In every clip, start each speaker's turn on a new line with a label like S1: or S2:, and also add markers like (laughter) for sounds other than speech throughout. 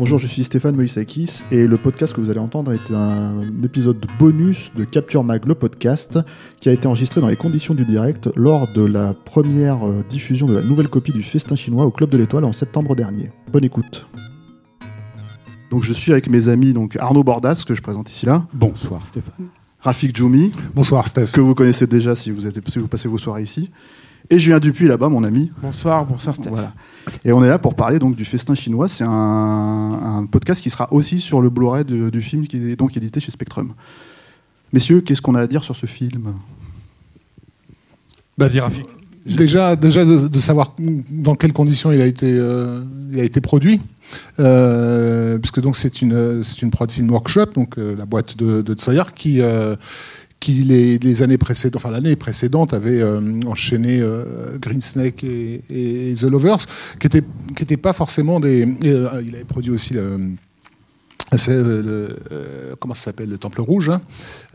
S1: Bonjour, je suis Stéphane Moïsakis et le podcast que vous allez entendre est un épisode bonus de Capture Mag, le podcast, qui a été enregistré dans les conditions du direct lors de la première euh, diffusion de la nouvelle copie du Festin chinois au Club de l'Étoile en septembre dernier. Bonne écoute. Donc je suis avec mes amis donc Arnaud Bordas, que je présente ici là,
S2: Bonsoir Stéphane.
S1: Rafik Djoumi,
S3: Bonsoir Steph.
S1: que vous connaissez déjà si vous, êtes, si vous passez vos soirées ici, et Julien Dupuis là-bas, mon ami.
S4: Bonsoir, bonsoir Steph.
S1: Voilà. Et on est là pour parler donc du Festin chinois. C'est un, un podcast qui sera aussi sur le Blu-ray du film qui est donc édité chez Spectrum. Messieurs, qu'est-ce qu'on a à dire sur ce film?
S2: Rafik.
S3: Déjà, déjà de, de savoir dans quelles conditions il a été, euh, il a été produit, euh, puisque donc c'est une, c'est une prod film workshop, donc euh, la boîte de, de qui, euh, qui les, les années précédentes, enfin l'année précédente avait euh, enchaîné euh, Green Snake et, et The Lovers, qui étaient, qui pas forcément des. euh, il avait produit aussi. C'est, euh, le, euh, comment ça s'appelle Le Temple Rouge. hein.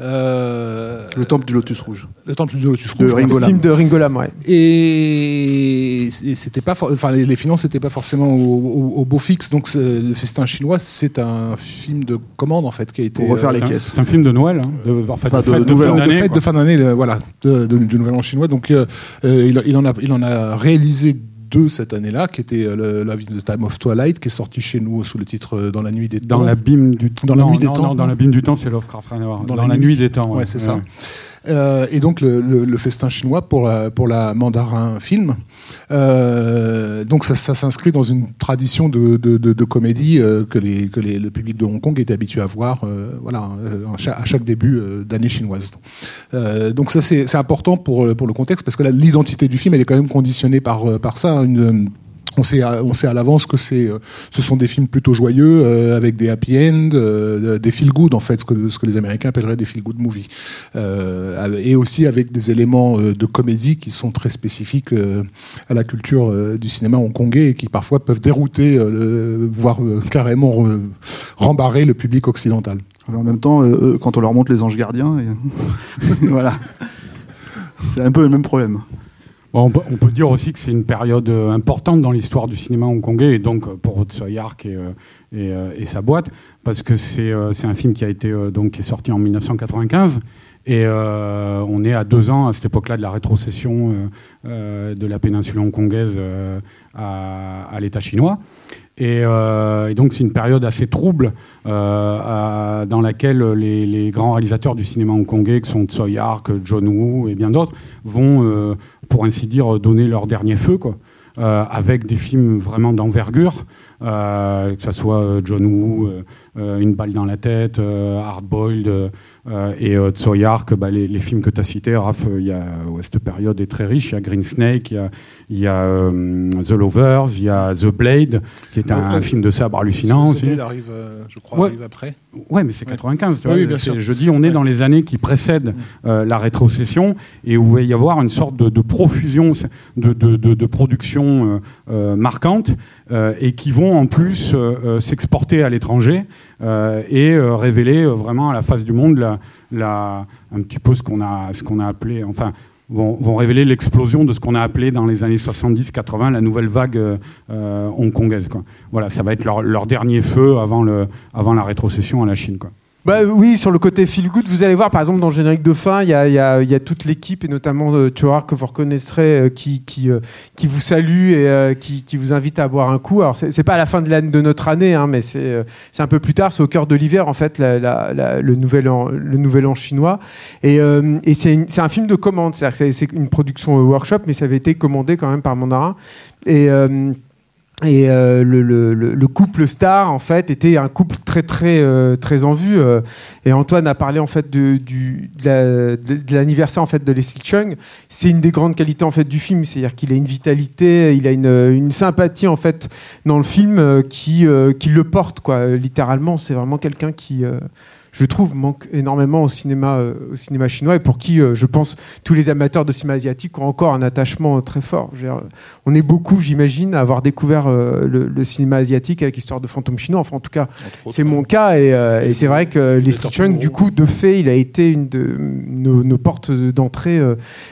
S3: Euh,
S1: Le Temple du Lotus Rouge.
S3: le Temple du Lotus Rouge.
S1: Lam.
S4: Film de Ringo Lam, ouais.
S3: Et c'était pas, enfin les les finances n'étaient pas forcément au, au- au beau fixe. Donc le festin chinois, c'est un film de commande en fait qui a été
S1: Pour refaire
S3: euh,
S1: les
S2: un-
S1: caisses.
S2: C'est un film de Noël, hein, de, en fait,
S1: Enfin,
S2: de fête fin
S1: An.
S3: de
S2: d'année.
S3: fête
S2: quoi.
S3: de fin d'année, euh, voilà, de, de- du Nouvel An chinois. Donc euh, euh, il, il en a, il en a réalisé deux cette année-là, qui était euh, le, la The Time of Twilight, qui est sorti chez nous sous le titre euh, Dans la nuit des
S2: Dans
S3: temps.
S2: l'abîme du
S3: Dans la
S2: non,
S3: nuit des temps,
S2: non, dans l'abîme du temps, c'est Lovecraft Ragnarok.
S3: Dans
S2: Dans,
S3: la
S2: la,
S3: nuit.
S2: nuit des temps.
S3: Ouais, c'est ça. Euh, et donc le, festin chinois pour la, pour la mandarin film. Euh, donc ça, s'inscrit dans une tradition de, de, comédie euh, que, les, que les- le public de Hong Kong est habitué à voir voilà, à chaque, début d'année chinoise. Donc ça c'est important pour, pour le contexte parce que l'identité du film elle est quand même conditionnée par, par ça. On sait, à- l'avance que c'est, euh, ce sont des films plutôt joyeux, euh, avec des happy end, euh, des feel good en fait, ce que, les Américains appelleraient des feel good movies, et aussi avec des éléments de comédie qui sont très spécifiques à la culture du cinéma hongkongais et qui parfois peuvent dérouter, voire carrément rembarrer le public occidental.
S1: En même temps, quand on leur montre les anges gardiens, (laughs) voilà. C'est un peu le même problème.
S2: On, peut, dire aussi que c'est une période euh, importante dans l'histoire du cinéma hongkongais, et donc euh, pour Tsui Hark et, euh, et, sa boîte, parce que c'est un film qui a été donc qui est sorti en 1995. Et on est à deux ans à cette époque-là de la rétrocession de la péninsule hongkongaise à, l'État chinois. Et, donc c'est une période assez trouble dans laquelle les, grands réalisateurs du cinéma hongkongais, que sont Tsui Hark, John Woo et bien d'autres, vont, pour ainsi dire, donner leur dernier feu, quoi, euh, avec des films vraiment d'envergure, que ce soit euh, John Woo, euh, euh, Une balle dans la tête, euh, Hard Boiled euh, euh, et euh, Hark, bah, les, les films que tu as cités, Raph, euh, il y a, ouais, cette période est très riche. Il y a Green Snake, il y a, il y a euh, The Lovers, il y a The Blade, qui est un,
S3: Ouais,
S2: film de sabre hallucinant.
S3: Ce Blade arrive, euh, je crois,
S2: Ouais.
S3: arrive après.
S2: Ouais, mais c'est
S3: Ouais.
S2: 95. Tu
S3: Oui,
S2: vois,
S3: oui, bien
S2: C'est-
S3: sûr.
S2: Je dis, on est dans les années qui précèdent euh, la rétrocession et où il va y avoir une sorte de, de profusion de, de, de, de production euh, euh, marquante euh, et qui vont en plus euh, euh, s'exporter à l'étranger euh, et révéler vraiment à la face du monde la, un petit peu ce qu'on a, a appelé, enfin, vont, révéler l'explosion de ce qu'on a appelé dans les années 70-80 la nouvelle vague hongkongaise. Voilà, ça va être leur, leur dernier feu avant, le, avant la rétrocession à la Chine. Quoi.
S4: Bah oui, sur le côté feel good, vous allez voir par exemple dans le générique de fin, il y a, y a- y a toute l'équipe et notamment euh, que vous reconnaîtrez euh, qui, qui, euh, qui vous salue et euh, qui, qui vous invite à boire un coup. Alors c'est pas à la fin de, l'année- de notre année, hein, mais c'est euh, c'est un peu plus tard, c'est au cœur de l'hiver en fait, la- la- la- le, nouvel an, le nouvel an chinois. Et, euh, et c'est un film de commande, c'est-à-dire que c'est une production workshop, mais ça avait été commandé quand même par Mandarin. Et, et euh, le, le, le, couple star en fait était un couple très très euh, très en vue euh, et Antoine a parlé en fait de, du, de, l'anniversaire en fait de Leslie Chung c'est une des grandes qualités en fait du film. C'est-à-dire qu'il a une vitalité il a une, une, sympathie en fait dans le film qui qui le porte quoi. Littéralement c'est vraiment quelqu'un qui je trouve, manque énormément au cinéma, euh, au cinéma chinois et pour qui, euh, je pense, tous les amateurs de cinéma asiatique ont encore un attachement très fort. on est beaucoup, j'imagine, à avoir découvert euh, le, cinéma asiatique avec l'histoire de fantômes chinois. Enfin, en tout cas, c'est mon cas et, c'est vrai que les Chung, du coup, de fait, il a été une de nos, portes d'entrée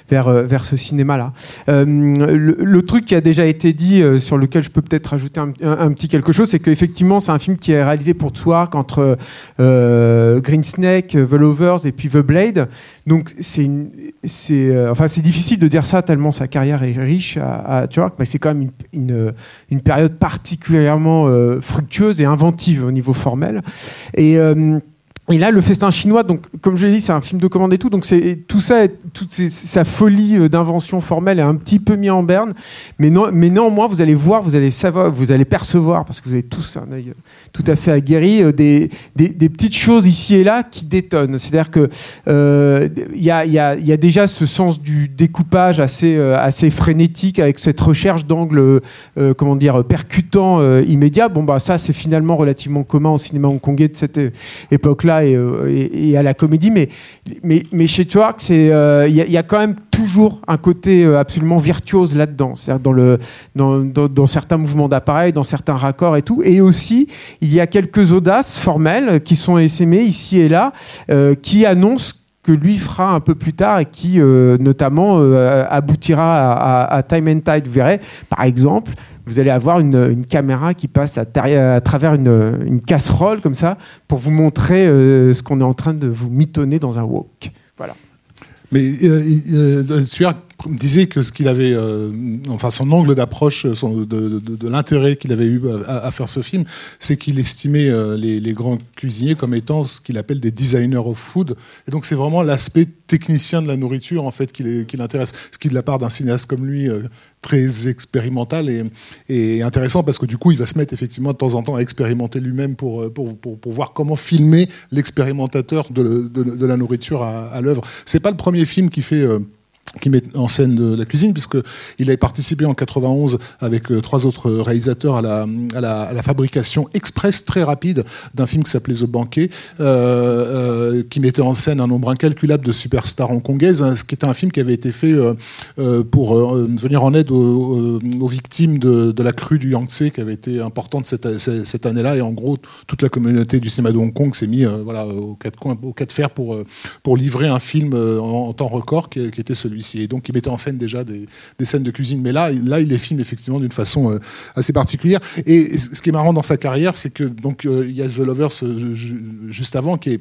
S4: vers, vers ce cinéma-là. Le, truc qui a déjà été dit, sur lequel je peux peut-être rajouter un, petit quelque chose, c'est qu'effectivement, c'est un film qui est réalisé pour Tswark entre euh, Green Snake, The Lovers et puis The Blade. Donc c'est euh, enfin c'est difficile de dire ça tellement sa carrière est riche à, à mais c'est quand même une, une, période particulièrement euh, fructueuse et inventive au niveau formel. Et et là, le festin chinois, donc comme je l'ai dit, c'est un film de commande et tout, donc c'est tout ça, toute sa folie euh, d'invention formelle est un petit peu mis en berne, mais, non, mais néanmoins, vous allez voir, vous allez savoir, vous allez percevoir, parce que vous avez tous un œil euh, tout à fait aguerri, euh, des, petites choses ici et là qui détonnent. C'est-à-dire que il y, a, déjà ce sens du découpage assez, frénétique avec cette recherche d'angle, euh, comment dire, percutant immédiat. Bon bah ça, c'est finalement relativement commun au cinéma hongkongais de cette époque-là euh, et, à la comédie, mais, mais, mais chez Twerk, il euh, y, a quand même toujours un côté euh, absolument virtuose là-dedans, c'est-à-dire dans, dans, dans, certains mouvements d'appareil, dans certains raccords et tout. Et aussi, il y a quelques audaces formelles qui sont essaimées ici et là, qui annoncent que lui fera un peu plus tard et qui notamment aboutira à, Time and Tide. Vous verrez, par exemple, vous allez avoir une, caméra qui passe à, travers une, casserole comme ça pour vous montrer euh, ce qu'on est en train de vous mitonner dans un wok. Voilà.
S3: Mais euh, disait que ce qu'il avait, euh, enfin son angle d'approche, de, de, l'intérêt qu'il avait eu à, faire ce film, c'est qu'il estimait euh, les, grands cuisiniers comme étant ce qu'il appelle des designers of food. Et donc c'est vraiment l'aspect technicien de la nourriture en fait qui, l'intéresse. Ce qui de la part d'un cinéaste comme lui euh, très expérimental et, intéressant parce que du coup il va se mettre effectivement de temps en temps à expérimenter lui-même pour, pour, pour, pour, voir comment filmer l'expérimentateur de, de, la nourriture à, à l'œuvre. C'est pas le premier film qui fait qui met en scène de la cuisine, puisqu'il avait participé en 91 avec euh, trois autres réalisateurs à la, à la, fabrication express très rapide d'un film qui s'appelait The Banquet, euh, euh, qui mettait en scène un nombre incalculable de superstars hongkongaises, hein, ce qui était un film qui avait été fait pour venir en aide aux, victimes de, la crue du Yangtze, qui avait été importante cette, cette année-là, et en gros, toute la communauté du cinéma de Hong Kong s'est mis voilà, aux quatre coins, aux quatre fers pour, pour livrer un film en, en temps record qui, qui était celui et donc, il mettait en scène déjà des, scènes de cuisine. Mais là, là, il les filme effectivement d'une façon euh, assez particulière. Et ce qui est marrant dans sa carrière, c'est que donc euh, il y a The Lovers euh, juste avant, qui est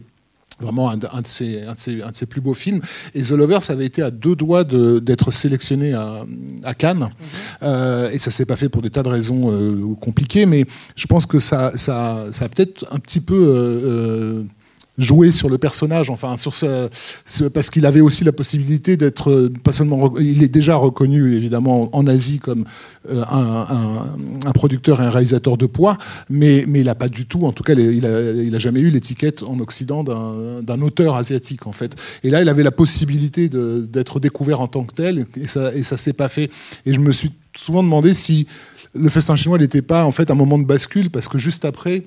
S3: vraiment un, de ses, un, de ses, un, de ses, plus beaux films. Et The Lovers avait été à deux doigts d'être sélectionné à, à Cannes. Mhm. et ça s'est pas fait pour des tas de raisons compliquées, mais je pense que ça, ça, ça a peut-être un petit peu jouer sur le personnage, enfin sur ce, parce qu'il avait aussi la possibilité d'être euh, pas seulement, il est déjà reconnu évidemment en Asie comme euh, un, producteur et un réalisateur de poids, mais mais il a pas du tout, en tout cas, il a, il a jamais eu l'étiquette en Occident d'un auteur asiatique en fait. Et là, il avait la possibilité d'être découvert en tant que tel, et ça et ça s'est pas fait. Et je me suis souvent demandé si le festin chinois n'était pas en fait un moment de bascule, parce que juste après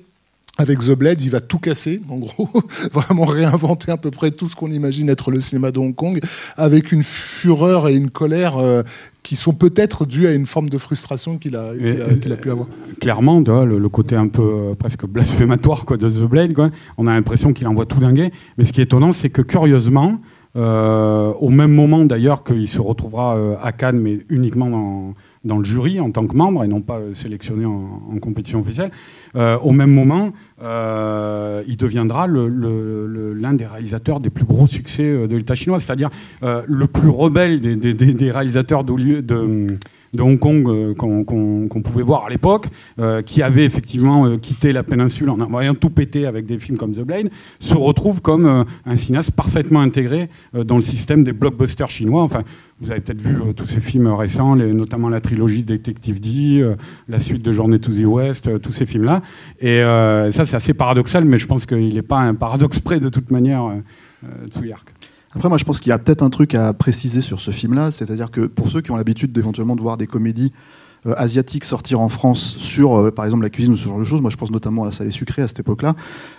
S3: avec The Blade, il va tout casser, en gros, (laughs) vraiment réinventer à peu près tout ce qu'on imagine être le cinéma de Hong Kong, avec une fureur et une colère euh, qui sont peut-être dues à une forme de frustration qu'il a, a, a, pu avoir.
S2: Clairement, le, le, côté un peu euh, presque blasphématoire quoi, de The Blade, quoi, on a l'impression qu'il envoie tout dinguer. Mais ce qui est étonnant, c'est que curieusement, euh, au même moment d'ailleurs qu'il se retrouvera à Cannes, mais uniquement dans dans le jury en tant que membre et non pas sélectionné en, compétition officielle. Euh, au même moment, euh, il deviendra l'un des réalisateurs des plus gros succès euh, de l'État chinois, c'est-à-dire euh, le plus rebelle des, réalisateurs de de Hong Kong euh, qu'on pouvait voir à l'époque, euh, qui avait effectivement euh, quitté la péninsule en envoyant tout péter avec des films comme The Blade, se retrouve comme euh, un cinéaste parfaitement intégré euh, dans le système des blockbusters chinois. Enfin, vous avez peut-être vu tous ces films récents, notamment la trilogie Detective D, la suite de Journée to the West, tous ces films-là. Et ça, c'est assez paradoxal, mais je pense qu'il n'est pas un paradoxe près de toute manière, Tsuyark.
S1: Après, moi, je pense qu'il y a peut-être un truc à préciser sur ce film-là, c'est-à-dire que pour ceux qui ont l'habitude d'éventuellement de voir des comédies euh, asiatiques sortir en France sur, euh, par exemple, la cuisine ou ce genre de choses, moi, je pense notamment à Salé Sucré à cette époque-là.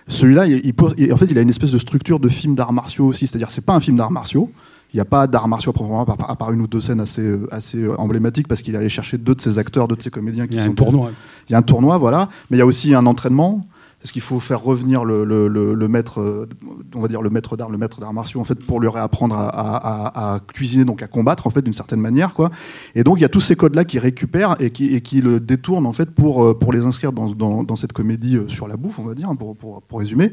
S1: Celui-là, il, il pose- il- en fait, il a une espèce de structure de film d'arts martiaux aussi, c'est-à-dire c'est pas un film d'arts martiaux. Il n'y a pas d'arts martiaux à proprement à part une ou deux scènes assez, euh, assez emblématiques parce qu'il allait chercher deux de ses acteurs, deux de ses comédiens qui
S2: Il y a
S1: sont
S2: un tournoi.
S1: il y a un tournoi, voilà, mais il y a aussi un entraînement. Parce qu'il faut faire revenir le, le- le- maître, on va dire le maître d'armes, le maître d'arts martiaux, en fait, pour lui réapprendre à cuisiner, donc à combattre, en fait, d'une certaine manière, quoi. Et donc il y a tous ces codes-là qui récupèrent et qui, et qui le détournent, en fait, pour, euh, pour les inscrire dans, dans- dans cette comédie euh, sur la bouffe, on va dire, hein, pour, pour, pour résumer.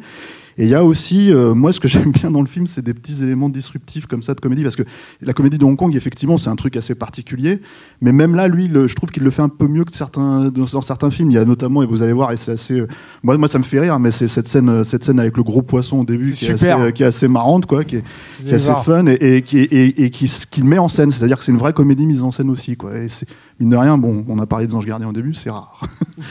S1: Et il y a aussi, euh, moi, ce que (laughs) j'aime bien dans le film, c'est des petits éléments disruptifs comme ça de comédie, parce que la comédie de Hong Kong, effectivement, c'est un truc assez particulier. Mais même là, lui, le- je trouve qu'il le fait un peu mieux que certains, dans, dans certains films. Il y a notamment, et vous allez voir, et c'est assez. euh, moi, moi, ça me fait rire, mais c'est cette scène, euh, cette scène avec le gros poisson au début qui est, assez,
S4: super.
S1: euh, qui est assez marrante, quoi, qui est, qui assez
S4: voir.
S1: fun et, et qui, et, et qui, qui le met en scène. C'est-à-dire que c'est une vraie comédie mise en scène aussi, quoi. Et c'est, mine de rien, bon, on a parlé des Anges Gardiens au début, c'est rare.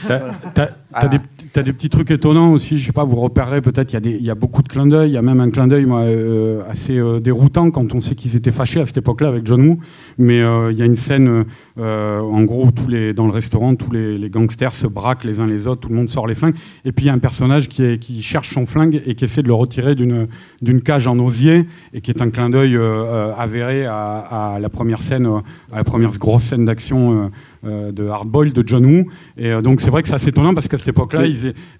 S2: T'as t'as- t'as des, t'as des petits trucs étonnants aussi, je sais pas, vous repérerez peut-être, il y, a des- y a beaucoup de clins d'œil, il y a même un clin d'œil euh, assez euh, déroutant quand on sait qu'ils étaient fâchés à cette époque-là avec John Woo, mais euh, il y a une scène, en gros, tous les, dans le restaurant, tous les, les gangsters se braquent les uns les autres, tout le monde sort les flingues, et puis il y a un personnage qui, est, qui cherche son flingue et qui essaie de le retirer d'une cage en osier, et qui est un clin d'œil avéré à, à la première scène, à la première grosse scène d'action de Hardboil de John Woo. Et donc c'est vrai que c'est assez étonnant parce qu'à cette époque-là,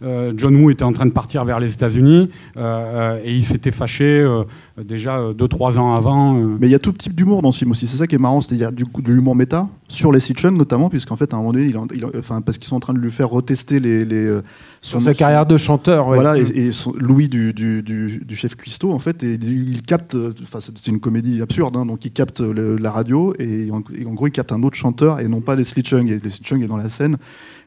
S2: euh, John Woo était en train de partir vers les États-Unis euh, euh, et il s'était fâché euh, déjà euh, deux trois ans avant. euh.
S1: Mais il y a tout type d'humour dans ce film aussi. C'est ça qui est marrant. C'est-à-dire du coup de l'humour méta sur les Sitchens notamment, puisqu'en fait à un moment donné, il en- il en- enfin parce qu'ils sont en train de lui faire retester les, les euh,
S4: Sur sa carrière de chanteur. ouais.
S1: Voilà, et, et son- Louis du, du, du, du chef Cuisto, en fait, et il capte, euh, enfin, c'est une comédie absurde, hein, donc il capte le- la radio, et en, et en gros, il capte un autre chanteur, et non pas les Chung, et les Chung est dans la scène,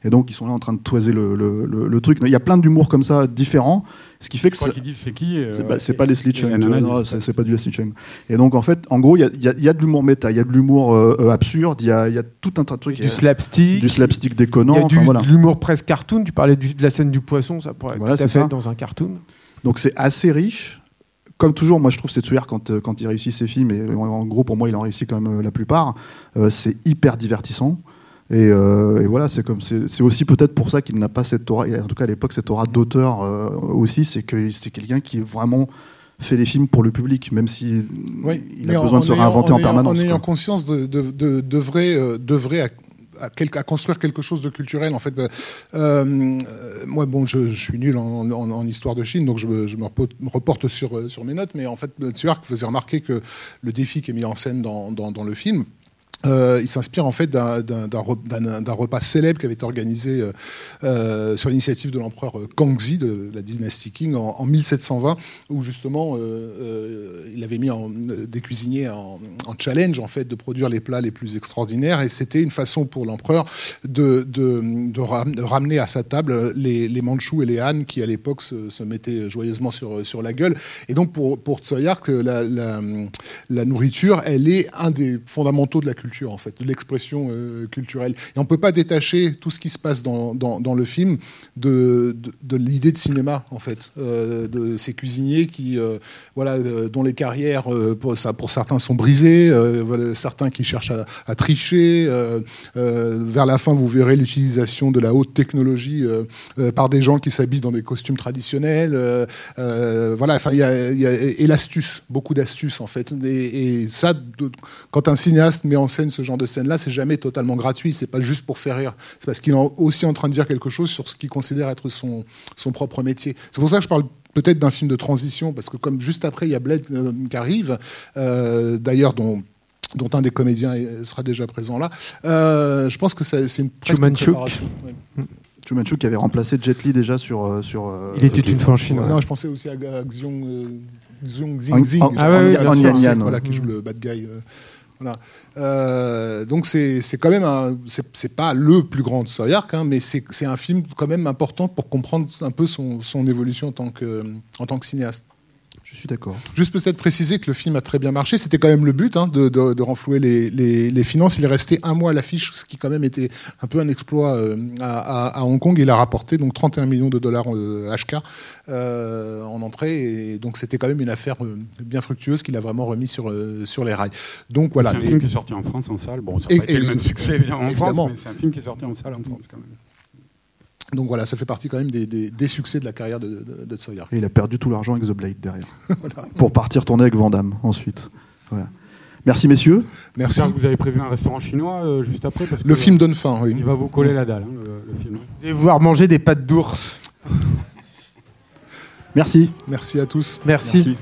S1: et donc ils sont là en train de toiser le, le, le- le truc. Il y a plein d'humour comme ça, différents, ce qui fait
S2: Je
S1: que
S2: crois
S1: ça-
S2: qu'ils disent c'est qui euh,
S1: c'est pas, les
S2: et Dit,
S1: c'est pas du Leslie Chung. Et donc, en fait, en gros, il y a, il y il y de l'humour méta, il y a de l'humour euh, euh, absurde, il y a, il y a tout un tas de trucs.
S4: Du
S1: Il y
S4: slapstick.
S1: du slapstick
S4: Il
S1: déconnant,
S4: y a du,
S1: voilà.
S4: de l'humour presque cartoon. Tu parlais du- de la scène du poisson, ça pourrait
S1: Voilà,
S4: tout à fait
S1: ça.
S4: être dans un cartoon.
S1: Donc c'est assez riche. Comme toujours, moi je trouve c'est Tsuyar quand, euh, quand il réussit ses films, et en, gros pour moi il en réussit quand même la plupart, euh, c'est hyper divertissant. Et, euh, et voilà, c'est comme c'est aussi peut-être pour ça qu'il n'a pas cette aura, en tout cas à l'époque cette aura d'auteur euh, aussi, c'est que c'est quelqu'un qui vraiment fait des films pour le public, même si
S3: Oui,
S1: il a besoin de se réinventer en,
S3: ayant-
S1: permanence.
S3: En ayant
S1: quoi.
S3: conscience de, de, de, d'œuvrer, euh, à, à, quel- à construire quelque chose de culturel, en fait. Euh, euh, moi, bon, je, je suis nul en, en- en histoire de Chine, donc je me, je reporte sur, sur mes notes, mais en fait, Tsuark faisait remarquer que le défi qui est mis en scène dans, dans, dans le film, euh, il s'inspire en fait d'un- d'un d'un re- d'un- d'un repas célèbre qui avait été organisé euh, euh, sur l'initiative de l'empereur Kangxi de la dynastie Qing en, en 1720, où justement il avait mis des cuisiniers en, en challenge en fait de produire les plats les plus extraordinaires, et c'était une façon pour l'empereur de, de, de ram- de ramener à sa table les, les Mandchous et les Han qui à l'époque se, mettaient joyeusement sur, la gueule. Et donc pour, pour Tsoyark, la nourriture, elle est un des fondamentaux de la culture, en fait, de l'expression euh, culturelle. Et on ne peut pas détacher tout ce qui se passe dans, dans, le film de, de, l'idée de cinéma, en fait, euh, de ces cuisiniers qui, euh, voilà, dont les carrières, pour, ça, pour certains, sont brisées, certains qui cherchent à, tricher. vers la fin, vous verrez l'utilisation de la haute technologie par des gens qui s'habillent dans des costumes traditionnels. voilà, enfin, il y a, y a- et l'astuce, beaucoup d'astuces en fait. Et, ça, quand un cinéaste met en scène ce genre de scène-là, c'est jamais totalement gratuit. C'est pas juste pour faire rire. C'est parce qu'il est aussi en train de dire quelque chose sur ce qu'il considère être son, son propre métier. C'est pour ça que je parle peut-être d'un film de transition, parce que comme juste après, il y a Blade euh, qui arrive, euh, d'ailleurs dont dont un des comédiens sera déjà présent là. Euh, je pense que c'est une
S4: Chumanchuk.
S3: préparation. Ouais.
S1: Fu Manchu qui avait remplacé Jet Li déjà sur. sur euh,
S4: Il était une fois en Chine.
S3: Non, je pensais aussi à, à Xiong, Xiong Xing Xing,
S4: Ah oui,
S1: Yan,
S3: voilà, qui joue le bad guy euh, Euh, donc c'est quand même c'est pas le plus grand de Soyark, hein, mais c'est c'est un film quand même important pour comprendre un peu son, son évolution en tant que en tant que cinéaste.
S1: Je suis d'accord.
S3: Juste peut-être préciser que le film a très bien marché. C'était quand même le but hein, de, de, de renflouer les, les, les finances. Il est resté un mois à l'affiche, ce qui quand même était un peu un exploit euh, à, à, à Hong Kong. Il a rapporté donc 31 millions de dollars euh, HK euh, en entrée. Et donc c'était quand même une affaire euh, bien fructueuse qu'il a vraiment remis sur, euh, sur les rails. Donc voilà.
S2: C'est un film qui est sorti en France en salle. Bon, ça n'a
S3: Et-
S2: pas été
S3: et-
S2: le même succès évidemment en
S3: évidemment.
S2: France, mais c'est un film qui est sorti en salle en France quand même.
S3: Donc voilà, ça fait partie quand même des, des, des succès de la carrière de, de.
S1: Et il a perdu tout l'argent avec The Blade derrière. (laughs) Pour partir tourner avec Vandame ensuite. Voilà. Merci messieurs.
S3: Merci.
S2: J'espère que vous avez prévu un restaurant chinois euh, juste après parce que
S3: Le film donne fin, oui.
S2: il va vous coller la dalle, hein, le, le film.
S4: Vous allez voir manger des pâtes d'ours.
S1: Merci.
S3: Merci à tous.
S4: Merci.
S1: Merci.